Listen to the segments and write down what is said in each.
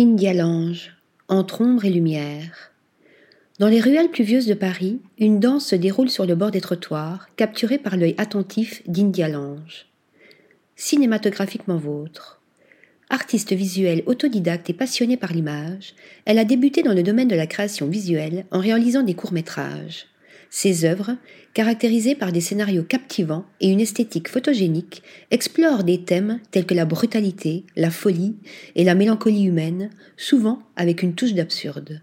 India Lange, entre ombre et lumière. Dans les ruelles pluvieuses de Paris, une danse se déroule sur le bord des trottoirs, capturée par l'œil attentif d'India Lange. Cinématographiquement vôtre. Artiste visuelle autodidacte et passionnée par l'image, elle a débuté dans le domaine de la création visuelle en réalisant des courts-métrages. Ses œuvres, caractérisées par des scénarios captivants et une esthétique photogénique, explorent des thèmes tels que la brutalité, la folie et la mélancolie humaine, souvent avec une touche d'absurde.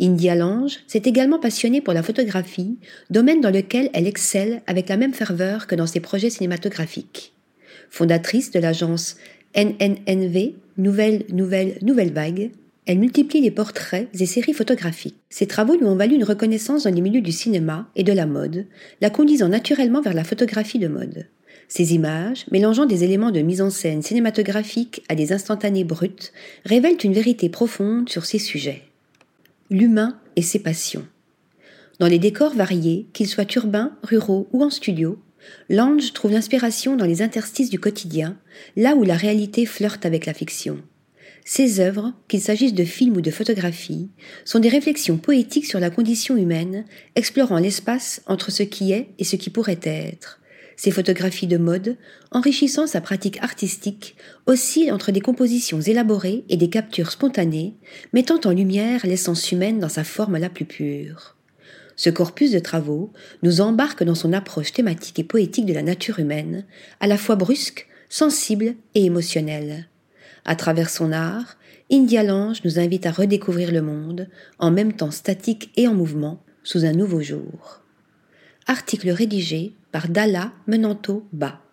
India Lange s'est également passionnée pour la photographie, domaine dans lequel elle excelle avec la même ferveur que dans ses projets cinématographiques. Fondatrice de l'agence NNNV, Nouvelle Nouvelle Nouvelle Vague, elle multiplie les portraits et séries photographiques. Ses travaux lui ont valu une reconnaissance dans les milieux du cinéma et de la mode, la conduisant naturellement vers la photographie de mode. Ces images, mélangeant des éléments de mise en scène cinématographique à des instantanés bruts, révèlent une vérité profonde sur ces sujets. L'humain et ses passions. Dans les décors variés, qu'ils soient urbains, ruraux ou en studio, Lange trouve l'inspiration dans les interstices du quotidien, là où la réalité flirte avec la fiction. Ses œuvres, qu'il s'agisse de films ou de photographies, sont des réflexions poétiques sur la condition humaine, explorant l'espace entre ce qui est et ce qui pourrait être. Ses photographies de mode, enrichissant sa pratique artistique, oscillent entre des compositions élaborées et des captures spontanées, mettant en lumière l'essence humaine dans sa forme la plus pure. Ce corpus de travaux nous embarque dans son approche thématique et poétique de la nature humaine, à la fois brusque, sensible et émotionnelle. À travers son art, India Lange nous invite à redécouvrir le monde, en même temps statique et en mouvement, sous un nouveau jour. Article rédigé par Dalla Menanto Ba.